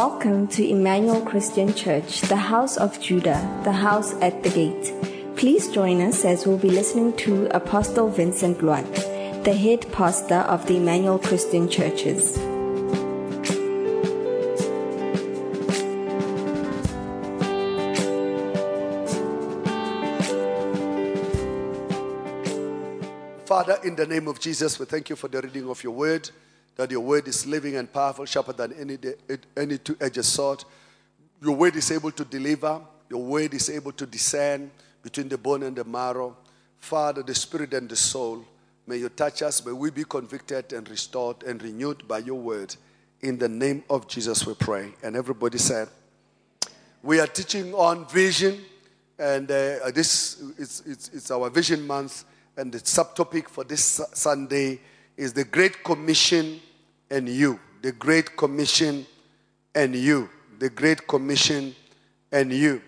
Welcome to Emmanuel Christian Church, the house of Judah, the house at the gate. Please join us as we'll be listening to Apostle Vincent Loate, the head pastor of the Emmanuel Christian Churches. Father, in the name of Jesus, we thank you for the reading of your word, that your word is living and powerful, sharper than any, any two edged sword. Your word is able to deliver, your word is able to discern between the bone and the marrow. Father, the spirit and the soul, may you touch us, may we be convicted and restored and renewed by your word. In the name of Jesus, we pray. And everybody said, We are teaching on vision, and uh, this is it's, it's our vision month. And the subtopic for this Sunday is the Great Commission and you. The Great Commission and you. The Great Commission and you.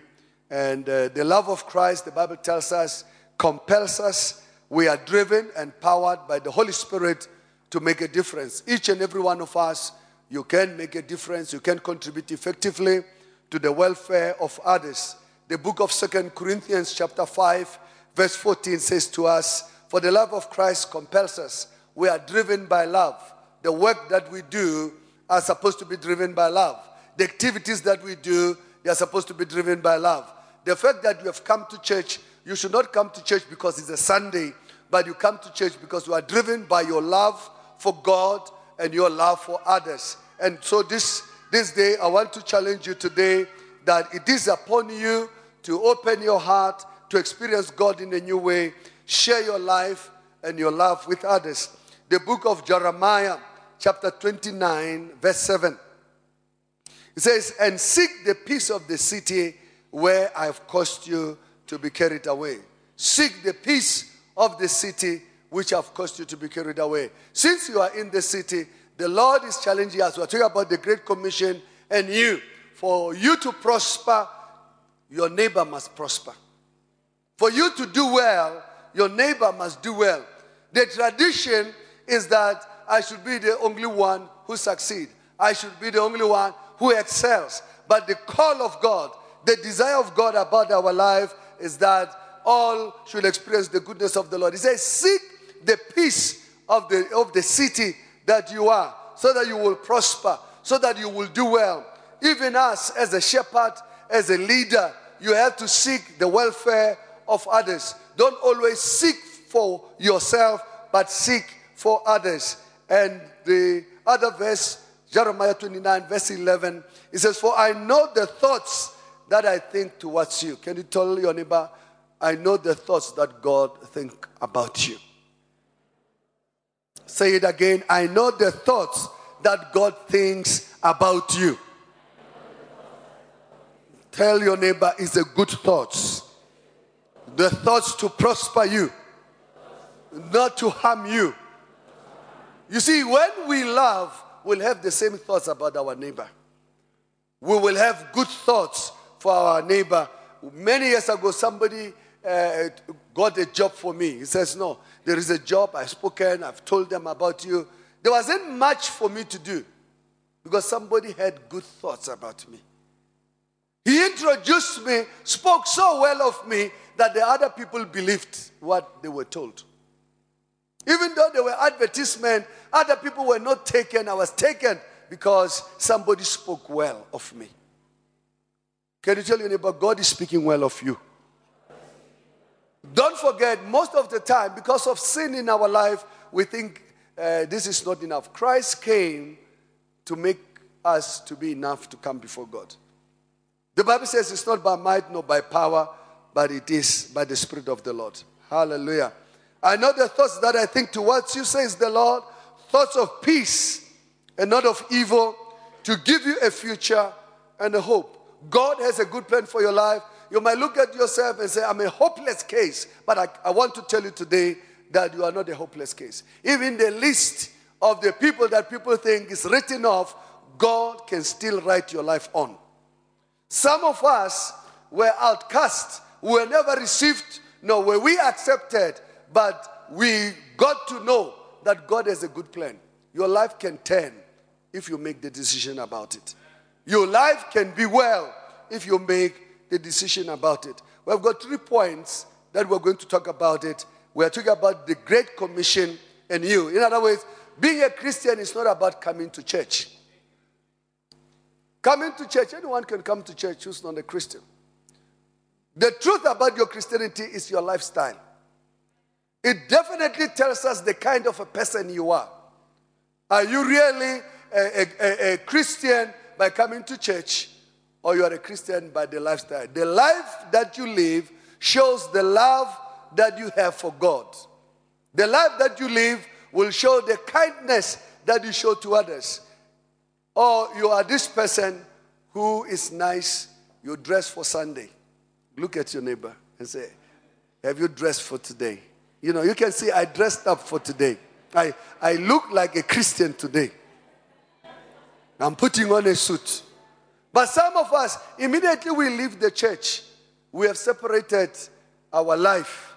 And uh, the love of Christ, the Bible tells us, compels us. We are driven and powered by the Holy Spirit to make a difference. Each and every one of us, you can make a difference. You can contribute effectively to the welfare of others. The book of Second Corinthians, chapter 5, Verse 14 says to us, For the love of Christ compels us. We are driven by love. The work that we do are supposed to be driven by love. The activities that we do, they are supposed to be driven by love. The fact that you have come to church, you should not come to church because it's a Sunday, but you come to church because you are driven by your love for God and your love for others. And so this, this day, I want to challenge you today that it is upon you to open your heart to experience God in a new way, share your life and your love with others. The book of Jeremiah, chapter 29, verse 7. It says, And seek the peace of the city where I have caused you to be carried away. Seek the peace of the city which I have caused you to be carried away. Since you are in the city, the Lord is challenging us. We're talking about the Great Commission and you. For you to prosper, your neighbor must prosper. For you to do well, your neighbor must do well. The tradition is that I should be the only one who succeed. I should be the only one who excels. But the call of God, the desire of God about our life is that all should experience the goodness of the Lord. He says, Seek the peace of the, of the city that you are, so that you will prosper, so that you will do well. Even us, as a shepherd, as a leader, you have to seek the welfare of others. Don't always seek for yourself, but seek for others. And the other verse, Jeremiah 29, verse 11, it says, For I know the thoughts that I think towards you. Can you tell your neighbor, I know the thoughts that God think about you. Say it again. I know the thoughts that God thinks about you. Tell your neighbor it's a good thoughts the thoughts to prosper you, not to harm you. You see, when we love, we'll have the same thoughts about our neighbor. We will have good thoughts for our neighbor. Many years ago, somebody uh, got a job for me. He says, No, there is a job. I've spoken, I've told them about you. There wasn't much for me to do because somebody had good thoughts about me. He introduced me, spoke so well of me that the other people believed what they were told. Even though there were advertisements, other people were not taken. I was taken because somebody spoke well of me. Can you tell your neighbor, God is speaking well of you? Don't forget, most of the time, because of sin in our life, we think uh, this is not enough. Christ came to make us to be enough to come before God. The Bible says it's not by might nor by power, but it is by the Spirit of the Lord. Hallelujah. I know the thoughts that I think towards you, says the Lord, thoughts of peace and not of evil, to give you a future and a hope. God has a good plan for your life. You might look at yourself and say, I'm a hopeless case, but I, I want to tell you today that you are not a hopeless case. Even the list of the people that people think is written off, God can still write your life on. Some of us were outcast we were never received, nor were we accepted, but we got to know that God has a good plan. Your life can turn if you make the decision about it. Your life can be well if you make the decision about it. We've got three points that we're going to talk about it. We're talking about the Great Commission and you. In other words, being a Christian is not about coming to church. Coming to church, anyone can come to church who's not a Christian. The truth about your Christianity is your lifestyle. It definitely tells us the kind of a person you are. Are you really a, a, a, Christian by coming to church, or you are a Christian by the lifestyle? The life that you live shows the love that you have for God. The life that you live will show the kindness that you show to others. Or you are this person who is nice, you dress for Sunday. Look at your neighbor and say, Have you dressed for today? You know, you can see I dressed up for today. I, I look like a Christian today. I'm putting on a suit. But some of us, immediately we leave the church, we have separated our life.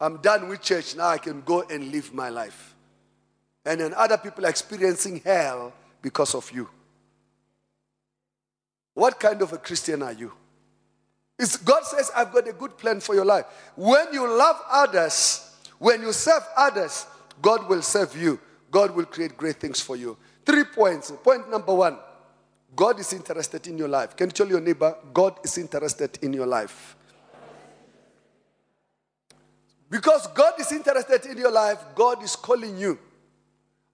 I'm done with church, now I can go and live my life. And then other people are experiencing hell because of you. What kind of a Christian are you? It's, God says, I've got a good plan for your life. When you love others, when you serve others, God will serve you. God will create great things for you. Three points. Point number one God is interested in your life. Can you tell your neighbor, God is interested in your life? Because God is interested in your life, God is calling you.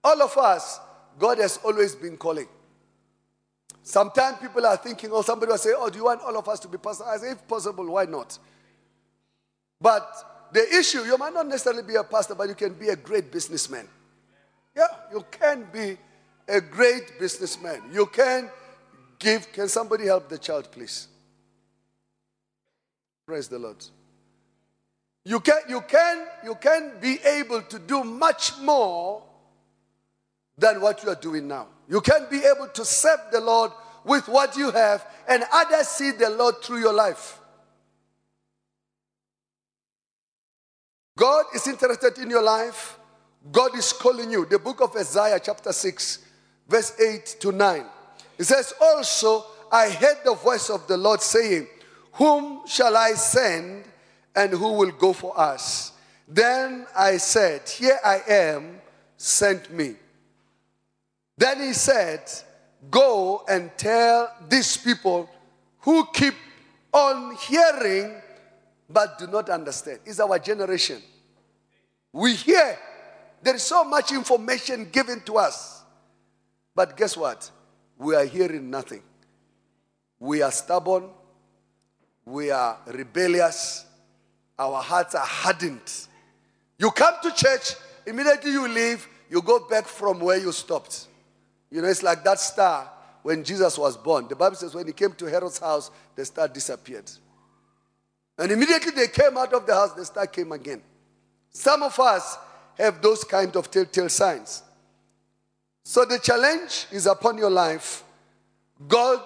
All of us, God has always been calling. Sometimes people are thinking, or oh, somebody will say, Oh, do you want all of us to be pastors? I say, If possible, why not? But the issue, you might not necessarily be a pastor, but you can be a great businessman. Yeah, you can be a great businessman. You can give. Can somebody help the child, please? Praise the Lord. You can, you can, you can be able to do much more than what you are doing now. You can be able to serve the Lord with what you have, and others see the Lord through your life. God is interested in your life. God is calling you. The book of Isaiah, chapter 6, verse 8 to 9. It says, Also, I heard the voice of the Lord saying, Whom shall I send, and who will go for us? Then I said, Here I am, sent me. Then he said, Go and tell these people who keep on hearing but do not understand. It's our generation. We hear. There is so much information given to us. But guess what? We are hearing nothing. We are stubborn. We are rebellious. Our hearts are hardened. You come to church, immediately you leave, you go back from where you stopped. You know, it's like that star when Jesus was born. The Bible says when he came to Herod's house, the star disappeared. And immediately they came out of the house, the star came again. Some of us have those kind of telltale signs. So the challenge is upon your life. God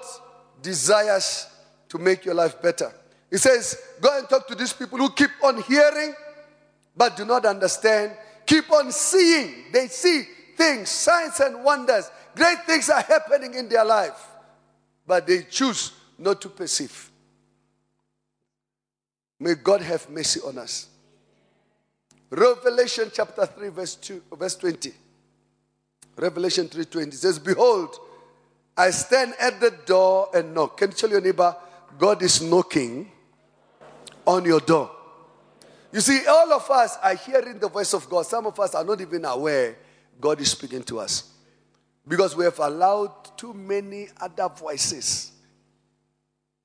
desires to make your life better. He says, Go and talk to these people who keep on hearing but do not understand. Keep on seeing. They see things, signs and wonders. Great things are happening in their life, but they choose not to perceive. May God have mercy on us. Revelation chapter 3, verse 2, verse 20. Revelation 3:20 says, Behold, I stand at the door and knock. Can you tell your neighbor, God is knocking on your door? You see, all of us are hearing the voice of God. Some of us are not even aware God is speaking to us. Because we have allowed too many other voices.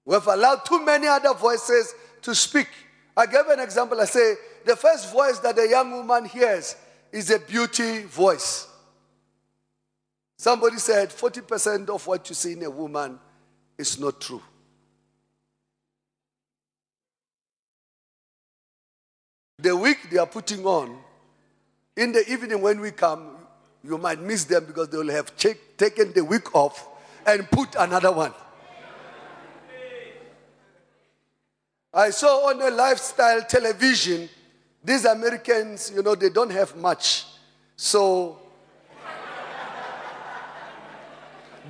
We have allowed too many other voices to speak. I gave an example. I say, the first voice that a young woman hears is a beauty voice. Somebody said 40% of what you see in a woman is not true. The wig they are putting on, in the evening when we come, you might miss them because they will have taken the week off and put another one. I saw on a lifestyle television, these Americans, you know, they don't have much. So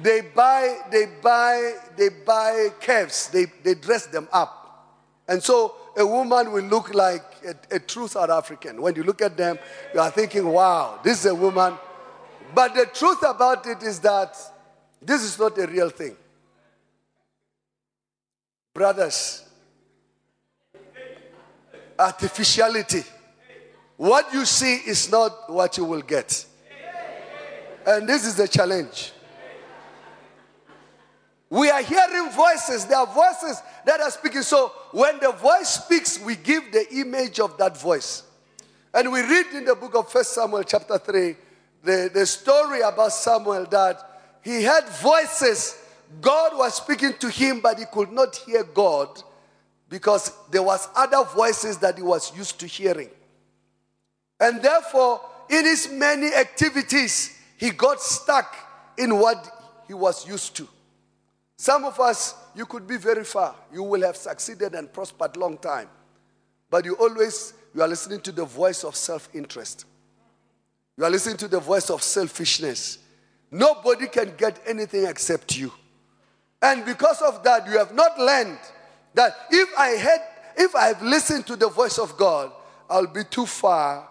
they buy, they buy, they buy calves, they, they dress them up. And so a woman will look like a, a true South African. When you look at them, you are thinking, wow, this is a woman. But the truth about it is that this is not a real thing. Brothers, artificiality. What you see is not what you will get. And this is the challenge. We are hearing voices. There are voices that are speaking. So when the voice speaks, we give the image of that voice. And we read in the book of First Samuel, chapter 3, the, the story about Samuel that he had voices. God was speaking to him, but he could not hear God because there was other voices that he was used to hearing. And therefore, in his many activities, he got stuck in what he was used to. Some of us, you could be very far. You will have succeeded and prospered long time. But you always, you are listening to the voice of self-interest. You are listening to the voice of selfishness. Nobody can get anything except you. And because of that, you have not learned that if I had, if I've listened to the voice of God, I'll be too far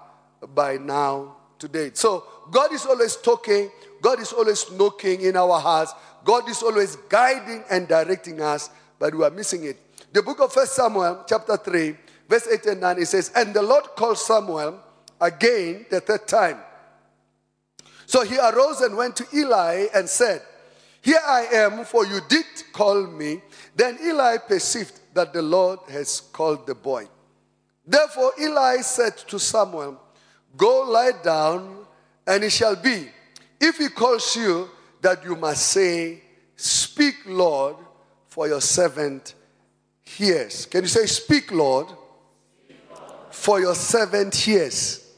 by now today. So God is always talking, God is always knocking in our hearts. God is always guiding and directing us, but we are missing it. The book of First Samuel, chapter 3, verse 8 and 9, it says, And the Lord called Samuel again the third time. So he arose and went to Eli and said, Here I am, for you did call me. Then Eli perceived that the Lord has called the boy. Therefore Eli said to Samuel, Go lie down, and it shall be, if he calls you, that you must say, Speak, Lord, for your servant hears. Can you say, Speak, Lord, for your servant hears?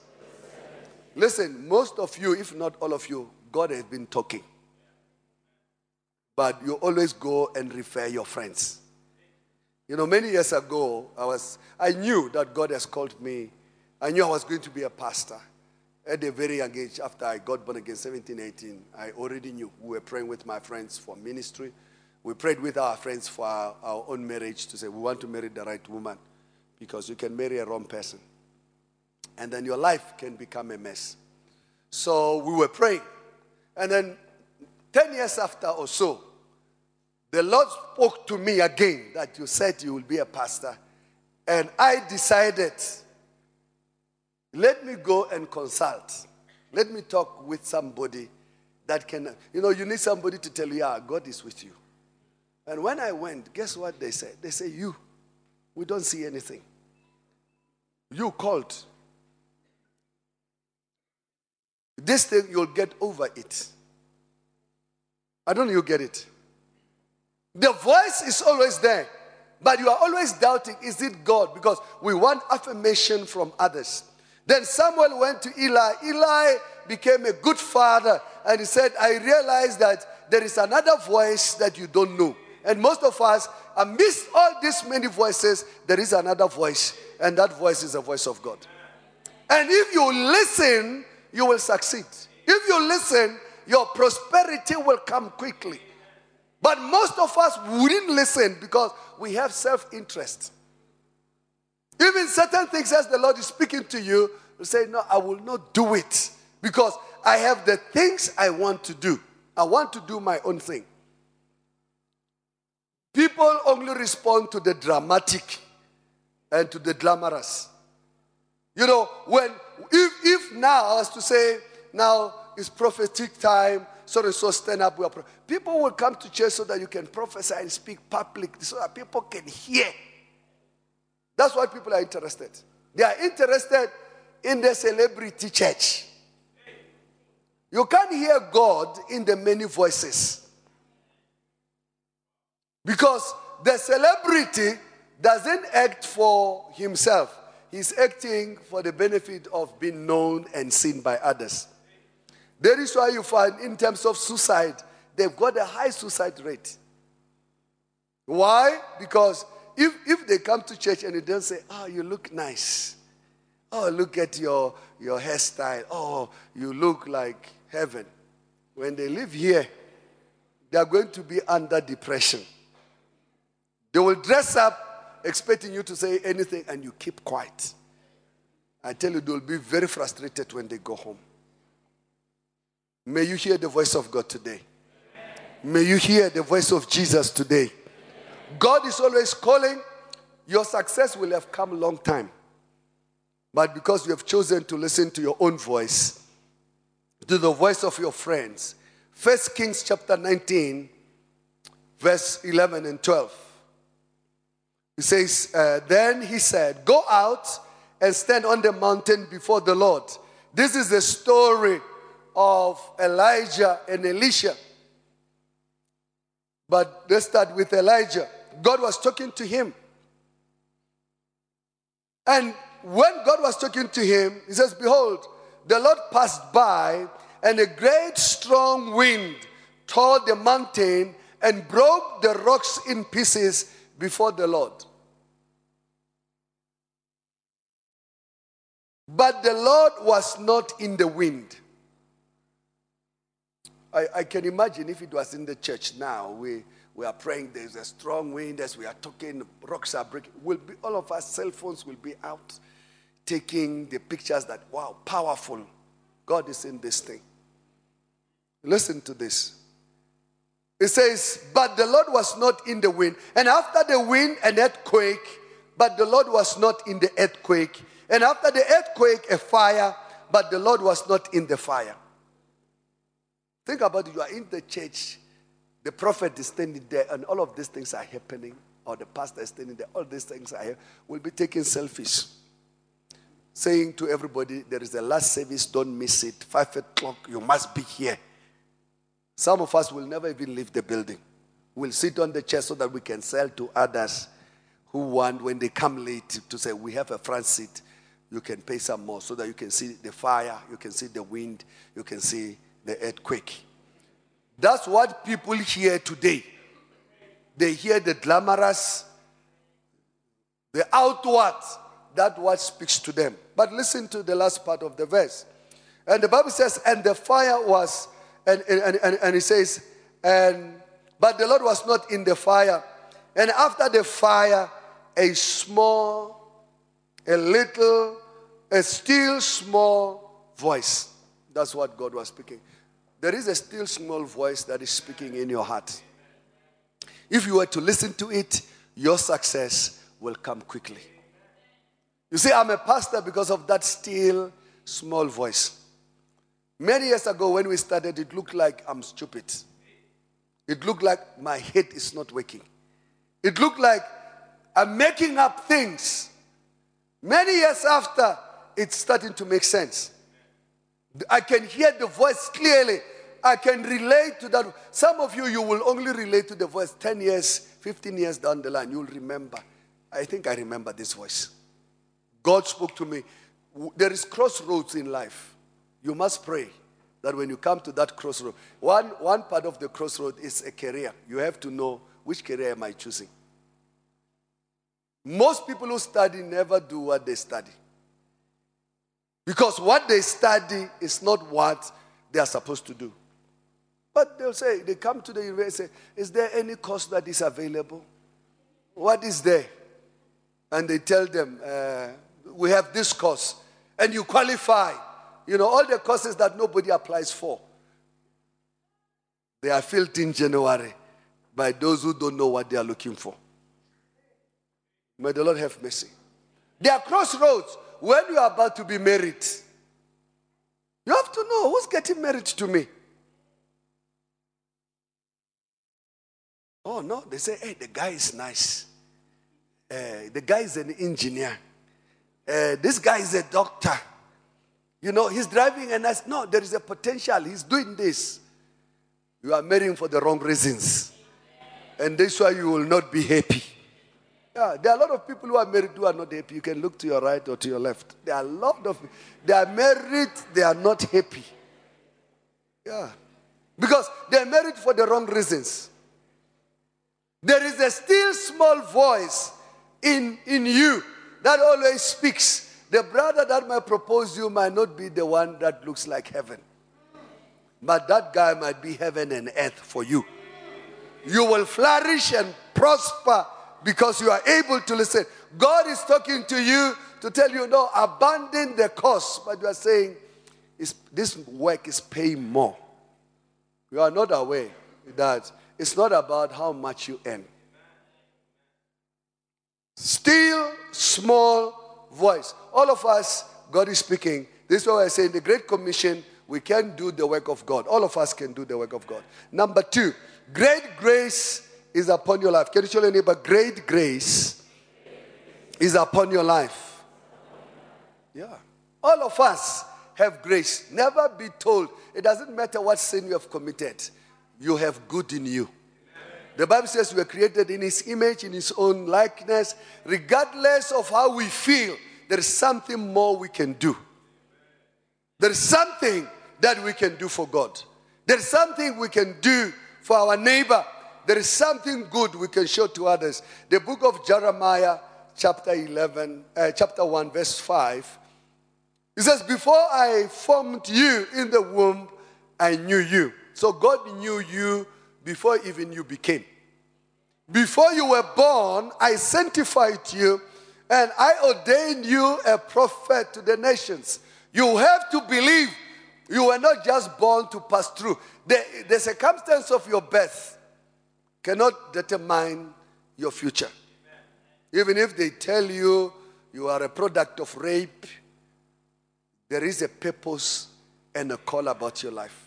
Listen, most of you, if not all of you, God has been talking. But you always go and refer your friends. You know, many years ago, I was I knew that God has called me. I knew I was going to be a pastor at a very young age, after I got born again, 17, 18, I already knew. We were praying with my friends for ministry. We prayed with our friends for our, our own marriage to say, we want to marry the right woman because you can marry a wrong person. And then your life can become a mess. So we were praying. And then 10 years after or so, the Lord spoke to me again that you said you will be a pastor. And I decided let me go and consult. Let me talk with somebody that can, you know, you need somebody to tell you, yeah, God is with you. And when I went, guess what they said? They say, You, we don't see anything. You called. This thing, you'll get over it. I don't know you get it. The voice is always there, but you are always doubting, is it God? Because we want affirmation from others. Then Samuel went to Eli. Eli became a good father and he said, I realize that there is another voice that you don't know. And most of us, amidst all these many voices, there is another voice, and that voice is the voice of God. And if you listen, you will succeed. If you listen, your prosperity will come quickly. But most of us wouldn't listen because we have self interest. Even certain things as the Lord is speaking to you, you say, No, I will not do it because I have the things I want to do. I want to do my own thing. People only respond to the dramatic and to the glamorous. You know, when if if now I was to say now it's prophetic time, so and so stand up, we are people will come to church so that you can prophesy and speak public, so that people can hear. That's why people are interested. They are interested in the celebrity church. You can't hear God in the many voices. Because the celebrity doesn't act for himself, he's acting for the benefit of being known and seen by others. That is why you find, in terms of suicide, they've got a high suicide rate. Why? Because if, if they come to church and they don't say, Oh, you look nice. Oh, look at your, your hairstyle. Oh, you look like heaven. When they live here, they are going to be under depression. They will dress up expecting you to say anything and you keep quiet. I tell you, they will be very frustrated when they go home. May you hear the voice of God today. May you hear the voice of Jesus today. God is always calling. Your success will have come long time. But because you have chosen to listen to your own voice, to the voice of your friends, First Kings chapter 19, verse 11 and 12. He says, uh, Then he said, Go out and stand on the mountain before the Lord. This is the story of Elijah and Elisha. But let's start with Elijah. God was talking to him. And when God was talking to him, he says, Behold, the Lord passed by, and a great strong wind tore the mountain and broke the rocks in pieces before the Lord. But the Lord was not in the wind. I, I, can imagine if it was in the church now, we, we are praying, there's a strong wind as we are talking, rocks are breaking. Will be, all of our cell phones will be out taking the pictures that, wow, powerful. God is in this thing. Listen to this. It says, But the Lord was not in the wind. And after the wind, an earthquake, but the Lord was not in the earthquake. And after the earthquake, a fire, but the Lord was not in the fire. Think about it. You are in the church, the prophet is standing there, and all of these things are happening, or the pastor is standing there, all these things are here. We'll be taking selfies. Saying to everybody, there is a last service, don't miss it. Five o'clock, you must be here. Some of us will never even leave the building. We'll sit on the chair so that we can sell to others who want, when they come late, to say, We have a front seat. You can pay some more so that you can see the fire, you can see the wind, you can see the earthquake. That's what people hear today. They hear the glamorous, the outward, that what speaks to them. But listen to the last part of the verse. And the Bible says, and the fire was, and, and, and, and it says, and but the Lord was not in the fire. And after the fire, a small, a little, a still small voice. That's what God was speaking. There is a still small voice that is speaking in your heart. If you were to listen to it, your success will come quickly. You see, I'm a pastor because of that still small voice. Many years ago, when we started, it looked like I'm stupid. It looked like my head is not working. It looked like I'm making up things. Many years after, it's starting to make sense. I can hear the voice clearly. I can relate to that. Some of you, you will only relate to the voice 10 years, 15 years down the line. You'll remember. I think I remember this voice. God spoke to me. There is crossroads in life. You must pray that when you come to that crossroad, one, one part of the crossroad is a career. You have to know which career am I choosing. Most people who study never do what they study. Because what they study is not what they are supposed to do. But they'll say, they come to the university and say, Is there any course that is available? What is there? And they tell them, uh, We have this course. And you qualify. You know, all the courses that nobody applies for. They are filled in January by those who don't know what they are looking for. May the Lord have mercy. There are crossroads when you are about to be married, you have to know who's getting married to me. Oh, no, they say, hey, the guy is nice. Uh, the guy is an engineer. Uh, this guy is a doctor. You know, he's driving a nice. No, there is a potential. He's doing this. You are marrying for the wrong reasons. And that's why you will not be happy. Yeah, there are a lot of people who are married who are not happy. You can look to your right or to your left. There are a lot of they are married, they are not happy. Yeah. Because they are married for the wrong reasons. There is a still small voice in, in you that always speaks. The brother that might propose you might not be the one that looks like heaven. But that guy might be heaven and earth for you. You will flourish and prosper because you are able to listen. God is talking to you to tell you, no, abandon the cost. But you are saying, this work is paying more. You are not aware that it's not about how much you earn. Still, small voice. All of us, God is speaking. This is why I say in the Great Commission, we can do the work of God. All of us can do the work of God. Number two, great grace is upon your life. Can you tell your neighbor, great grace is upon your life? Yeah. All of us have grace. Never be told, it doesn't matter what sin you have committed, you have good in you. The Bible says we are created in His image, in His own likeness. Regardless of how we feel, there is something more we can do. There is something that we can do for God. There is something we can do for our neighbor. There is something good we can show to others. The book of Jeremiah, chapter 11, uh, chapter 1, verse 5. It says, Before I formed you in the womb, I knew you. So God knew you before even you became. Before you were born, I sanctified you and I ordained you a prophet to the nations. You have to believe you were not just born to pass through. The, the circumstance of your birth cannot determine your future. Even if they tell you you are a product of rape, there is a purpose and a call about your life.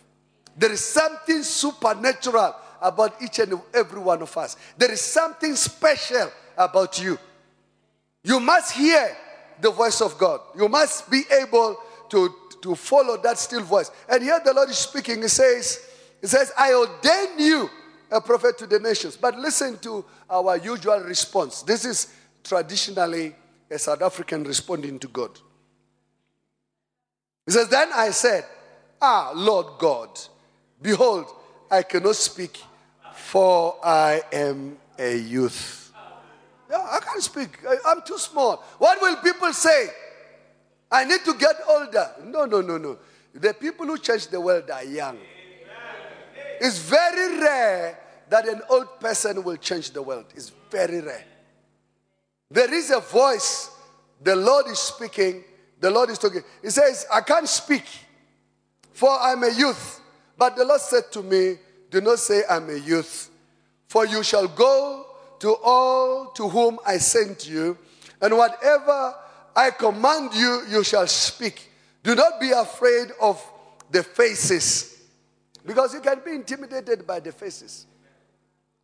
There is something supernatural about each and every one of us. There is something special about you. You must hear the voice of God. You must be able to, to follow that still voice. And here the Lord is speaking. He says, He says, I ordain you a prophet to the nations. But listen to our usual response. This is traditionally a South African responding to God. He says, Then I said, Ah, Lord God, behold, I cannot speak, for I am a youth. Yeah, I can't speak. I, am too small. What will people say? I need to get older. No, no, no, no. The people who change the world are young. It's very rare that an old person will change the world. It's very rare. There is a voice. The Lord is speaking. The Lord is talking. He says, I can't speak, for I'm a youth. But the Lord said to me, Do not say I'm a youth, for you shall go to all to whom I sent you, and whatever I command you, you shall speak. Do not be afraid of the faces, because you can be intimidated by the faces.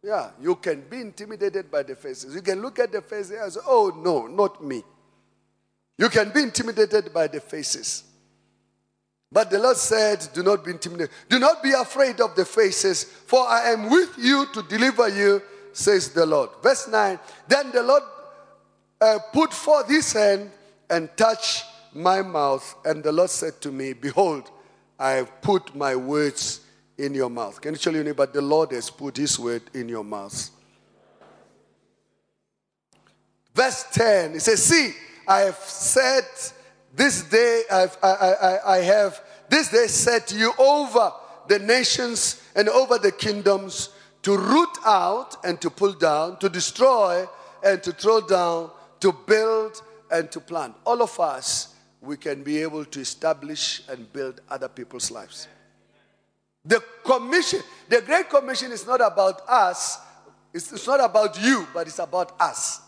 Yeah, you can be intimidated by the faces. You can look at the faces and say, Oh, no, not me. You can be intimidated by the faces. But the Lord said, Do not be intimidated. Do not be afraid of the faces, for I am with you to deliver you, says the Lord. Verse 9 Then the Lord uh, put forth his hand and touched my mouth, and the Lord said to me, Behold, I have put my words in your mouth. Can you tell your neighbor, the Lord has put his word in your mouth? Verse 10, he says, See, I have said this day, I've, I, I, I have this day set you over the nations and over the kingdoms to root out and to pull down, to destroy and to throw down, to build and to plant. All of us, we can be able to establish and build other people's lives. The commission, the Great Commission is not about us, it's, it's not about you, but it's about us.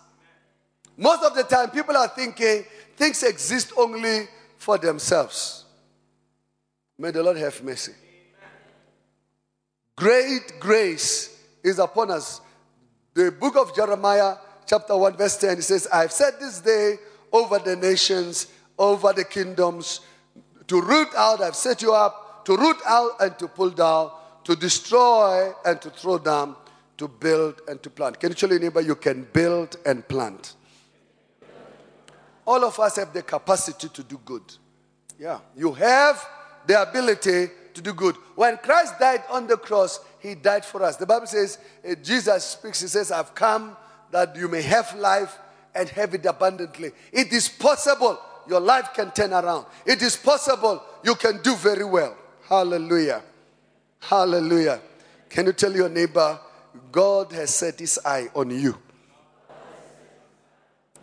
Most of the time, people are thinking things exist only for themselves. May the Lord have mercy. Great grace is upon us. The book of Jeremiah, chapter 1, verse 10, it says, I've set this day over the nations, over the kingdoms, to root out, I've set you up, to root out and to pull down, to destroy and to throw down, to build and to plant. Can you tell your neighbor you can build and plant? All of us have the capacity to do good. Yeah. You have the ability to do good. When Christ died on the cross, he died for us. The Bible says, uh, Jesus speaks, he says, I've come that you may have life and have it abundantly. It is possible your life can turn around. It is possible you can do very well. Hallelujah. Hallelujah. Can you tell your neighbor, God has set his eye on you.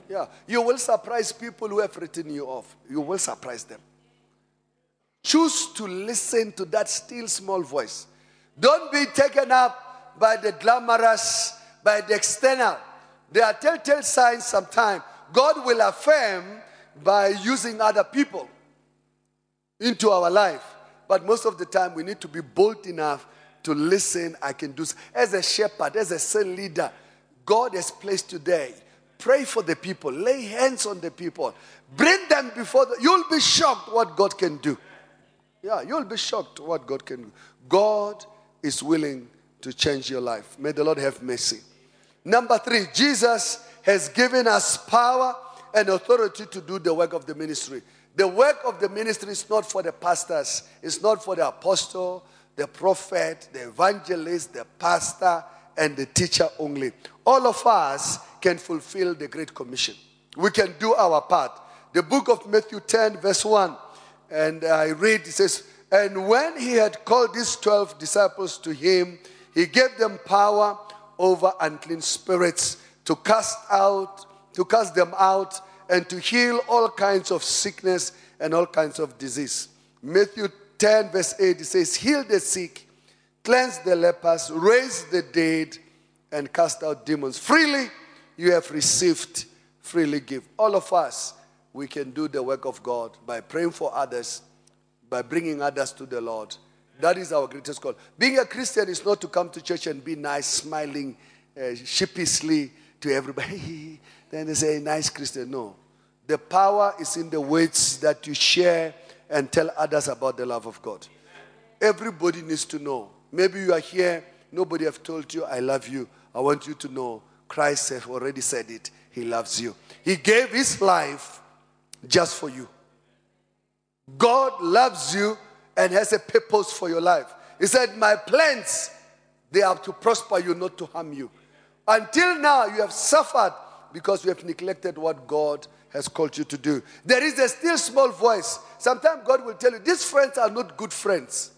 Yeah, you will surprise people who have written you off. You will surprise them. Choose to listen to that still small voice. Don't be taken up by the glamorous, by the external. There are telltale signs sometimes. God will affirm by using other people into our life. But most of the time, we need to be bold enough to listen. I can do as a shepherd, as a cell leader. God has placed today Pray for the people. Lay hands on the people. Bring them before the, you'll be shocked what God can do. Yeah, you'll be shocked what God can do. God is willing to change your life. May the Lord have mercy. Number three, Jesus has given us power and authority to do the work of the ministry. The work of the ministry is not for the pastors, it's not for the apostle, the prophet, the evangelist, the pastor, and the teacher only. All of us can fulfill the Great Commission. We can do our part. The book of Matthew 10, verse 1, and I read, it says, And when he had called these 12 disciples to him, he gave them power over unclean spirits to cast out, to cast them out, and to heal all kinds of sickness and all kinds of disease. Matthew 10, verse 8, it says, Heal the sick, cleanse the lepers, raise the dead, and cast out demons. Freely you have received, freely give. All of us, we can do the work of God by praying for others, by bringing others to the Lord. That is our greatest call. Being a Christian is not to come to church and be nice, smiling uh, sheepishly to everybody. then they say, nice Christian. No. The power is in the words that you share and tell others about the love of God. Everybody needs to know. Maybe you are here, nobody have told you, I love you. I want you to know Christ has already said it. He loves you. He gave his life just for you. God loves you and has a purpose for your life. He said, My plans, they are to prosper you, not to harm you. Until now, you have suffered because you have neglected what God has called you to do. There is a still small voice. Sometimes God will tell you, These friends are not good friends.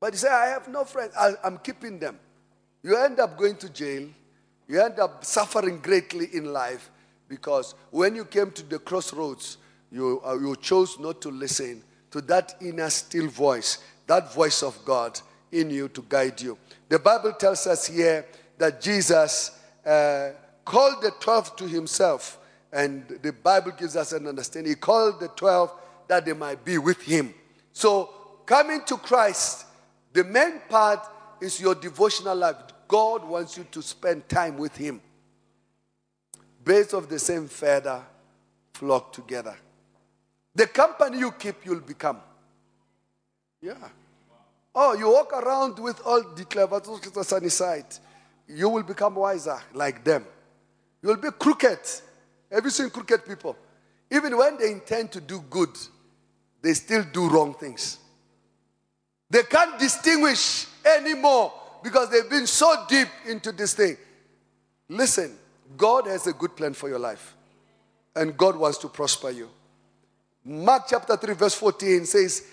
But you say, I have no friends. I, am keeping them. You end up going to jail you end up suffering greatly in life because when you came to the crossroads, you, uh, you chose not to listen to that inner still voice, that voice of God in you to guide you. The Bible tells us here that Jesus uh, called the 12 to himself, and the Bible gives us an understanding. He called the 12 that they might be with him. So, coming to Christ, the main part is your devotional life. God wants you to spend time with Him. Birds of the same feather flock together. The company you keep, you'll become. Yeah. Oh, you walk around with all the clever sunny side. You will become wiser like them. You'll be crooked. Have you seen crooked people? Even when they intend to do good, they still do wrong things. They can't distinguish anymore because they've been so deep into this thing. Listen, God has a good plan for your life, and God wants to prosper you. Mark chapter 3, verse 14 says,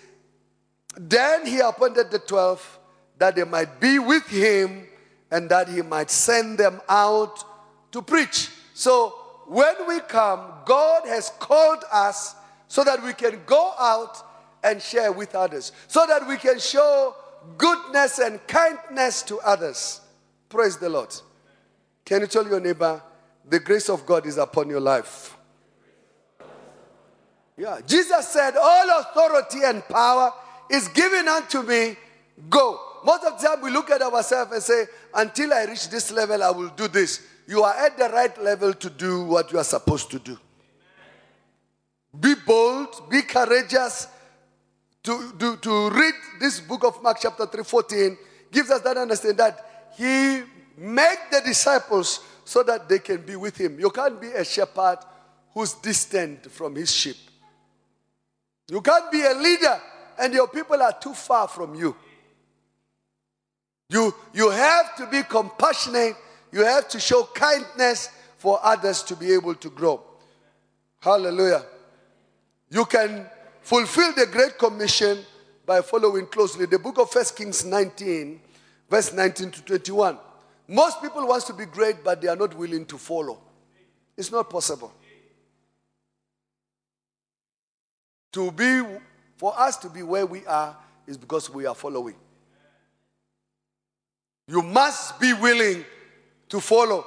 Then he appointed the twelve that they might be with him and that he might send them out to preach. So when we come, God has called us so that we can go out and share with others, so that we can show goodness and kindness to others. Praise the Lord. Can you tell your neighbor, the grace of God is upon your life? Yeah. Jesus said, All authority and power is given unto me. Go. Most of the time we look at ourselves and say, Until I reach this level, I will do this. You are at the right level to do what you are supposed to do. Be bold, be courageous, to, to, to read this book of Mark, chapter 3, 14, gives us that understanding that he made the disciples so that they can be with him. You can't be a shepherd who's distant from his sheep. You can't be a leader and your people are too far from you. You, you have to be compassionate. You have to show kindness for others to be able to grow. Hallelujah. You can fulfill the Great Commission by following closely. The book of First Kings 19, verse 19 to 21. Most people want to be great, but they are not willing to follow. It's not possible. To be, for us to be where we are, is because we are following. You must be willing to follow.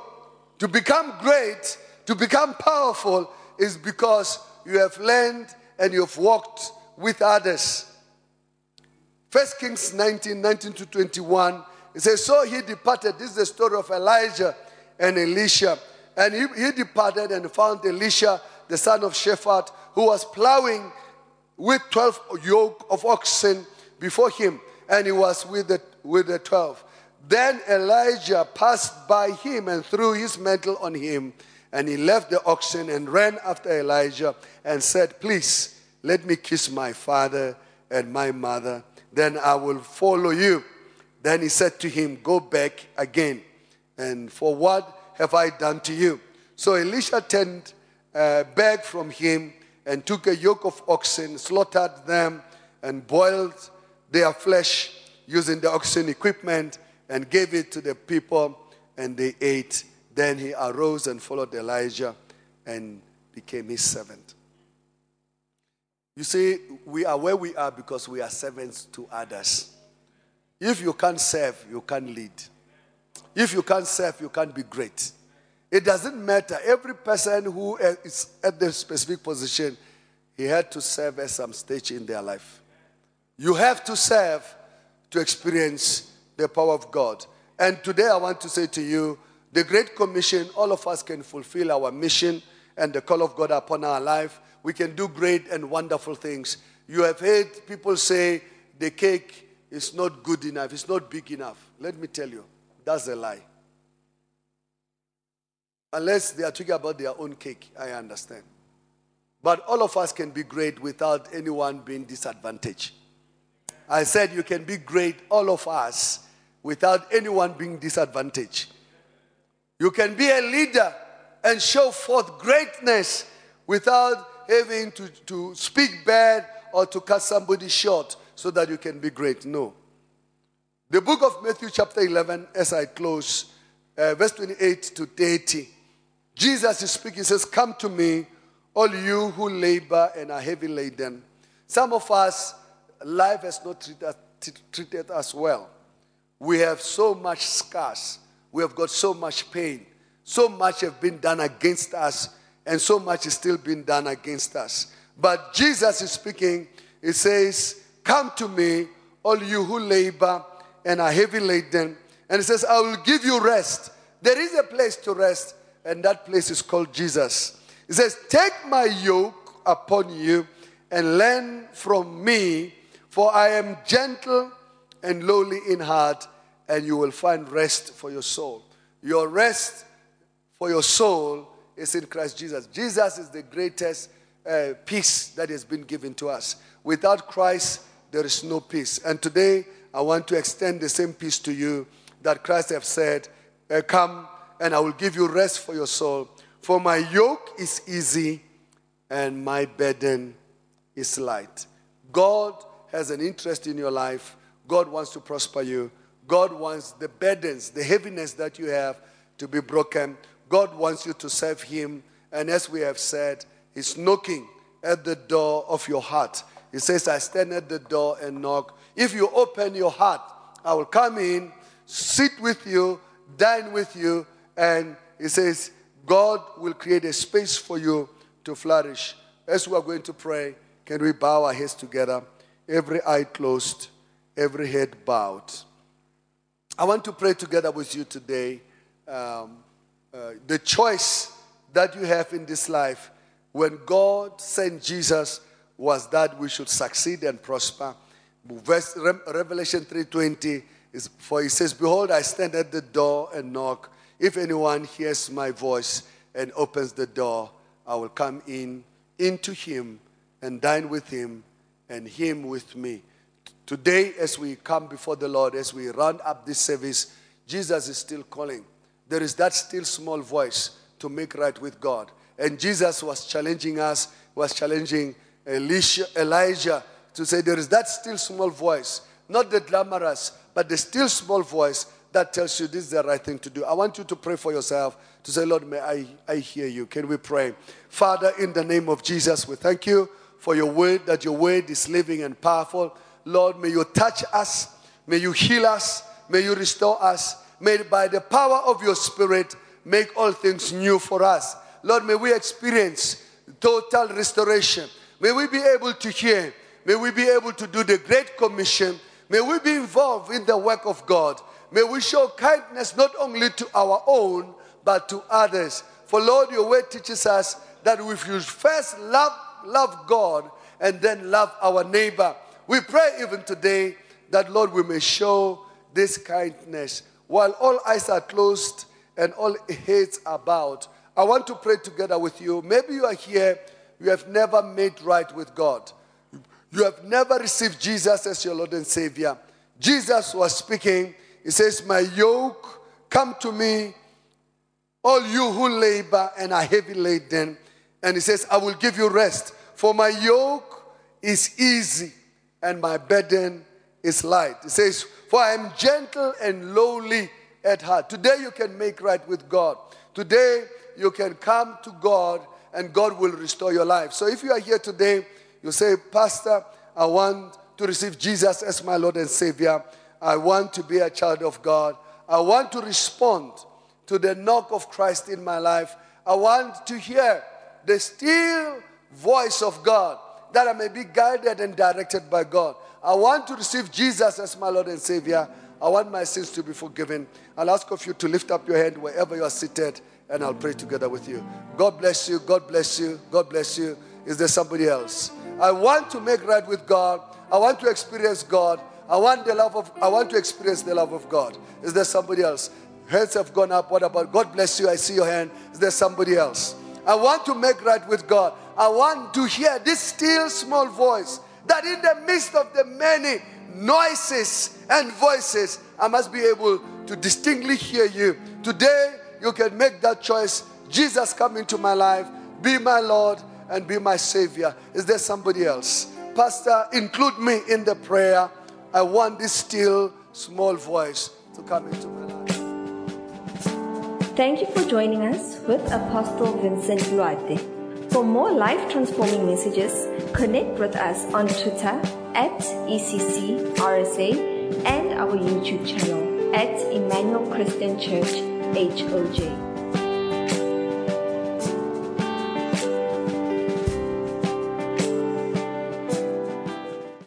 To become great, to become powerful, is because you have learned and you've walked with others. First Kings 19, 19 to 21, it says, So he departed. This is the story of Elijah and Elisha. And he, he departed and found Elisha, the son of Shaphat, who was plowing with 12 yoke of oxen before him, and he was with the, with the 12. Then Elijah passed by him and threw his mantle on him, and he left the oxen and ran after Elijah and said, Please, let me kiss my father and my mother, then I will follow you. Then he said to him, Go back again. And for what have I done to you? So Elisha turned uh, back from him and took a yoke of oxen, slaughtered them, and boiled their flesh using the oxen equipment, and gave it to the people, and they ate. Then he arose and followed Elijah and became his servant. You see, we are where we are because we are servants to others. If you can't serve, you can't lead. If you can't serve, you can't be great. It doesn't matter. Every person who is at the specific position, he had to serve at some stage in their life. You have to serve to experience the power of God. And today I want to say to you, the Great Commission, all of us can fulfill our mission and the call of God upon our life we can do great and wonderful things. You have heard people say the cake is not good enough, it's not big enough. Let me tell you, that's a lie. Unless they are talking about their own cake, I understand. But all of us can be great without anyone being disadvantaged. I said you can be great, all of us, without anyone being disadvantaged. You can be a leader and show forth greatness without having to, to speak bad or to cut somebody short so that you can be great. No. The book of Matthew, chapter 11, as I close, uh, verse 28 to 30, Jesus is speaking, He says, Come to me, all you who labor and are heavy laden. Some of us, life has not treated, treated us well. We have so much scars. We have got so much pain. So much have been done against us and so much is still being done against us. But Jesus is speaking, He says, Come to me, all you who labor and are heavy laden. And He says, I will give you rest. There is a place to rest, and that place is called Jesus. He says, Take my yoke upon you and learn from me, for I am gentle and lowly in heart, and you will find rest for your soul. Your rest for your soul is in Christ Jesus. Jesus is the greatest uh, peace that has been given to us. Without Christ, there is no peace. And today, I want to extend the same peace to you that Christ have said, uh, Come and I will give you rest for your soul. For my yoke is easy and my burden is light. God has an interest in your life. God wants to prosper you. God wants the burdens, the heaviness that you have to be broken. God wants you to serve Him. And as we have said, He's knocking at the door of your heart. He says, I stand at the door and knock. If you open your heart, I will come in, sit with you, dine with you, and He says, God will create a space for you to flourish. As we are going to pray, can we bow our heads together? Every eye closed, every head bowed. I want to pray together with you today. Um, uh, the choice that you have in this life when God sent Jesus was that we should succeed and prosper. Verse, Revelation 3:20 is for he says, Behold, I stand at the door and knock. If anyone hears my voice and opens the door, I will come in into him and dine with him and him with me. Today, as we come before the Lord, as we round up this service, Jesus is still calling there is that still small voice to make right with God. And Jesus was challenging us, was challenging Elisha, Elijah to say, There is that still small voice, not the glamorous, but the still small voice that tells you this is the right thing to do. I want you to pray for yourself to say, Lord, may I, I hear you. Can we pray? Father, in the name of Jesus, we thank you for your word, that your word is living and powerful. Lord, may you touch us, may you heal us, may you restore us, may by the power of your spirit make all things new for us. Lord, may we experience total restoration. May we be able to hear. May we be able to do the Great Commission. May we be involved in the work of God. May we show kindness not only to our own, but to others. For Lord, your word teaches us that we should first love, love God and then love our neighbor. We pray even today that, Lord, we may show this kindness. While all eyes are closed and all heads are bowed, I want to pray together with you. Maybe you are here, you have never made right with God. You have never received Jesus as your Lord and Savior. Jesus was speaking. He says, My yoke, come to me, all you who labor and are heavy laden. And he says, I will give you rest. For my yoke is easy and my burden is light. He says, For I am gentle and lowly at heart. Today you can make right with God. Today you can come to God and God will restore your life. So if you are here today, you say, Pastor, I want to receive Jesus as my Lord and Savior. I want to be a child of God. I want to respond to the knock of Christ in my life. I want to hear the still voice of God that I may be guided and directed by God. I want to receive Jesus as my Lord and Savior. I want my sins to be forgiven. I'll ask of you to lift up your hand wherever you are seated and I'll pray together with you. God bless you. God bless you. God bless you. Is there somebody else? I want to make right with God. I want to experience God. I want the love of I want to experience the love of God. Is there somebody else? Hands have gone up. What about God bless you? I see your hand. Is there somebody else? I want to make right with God. I want to hear this still small voice that in the midst of the many noises and voices, I must be able to distinctly hear you. Today, you can make that choice. Jesus, come into my life, be my Lord, and be my Savior. Is there somebody else? Pastor, include me in the prayer. I want this still small voice to come into my life. Thank you for joining us with Apostle Vincent Loate. For more life transforming messages, connect with us on Twitter at ECCRSA and our YouTube channel at Emmanuel Christian Church HOJ.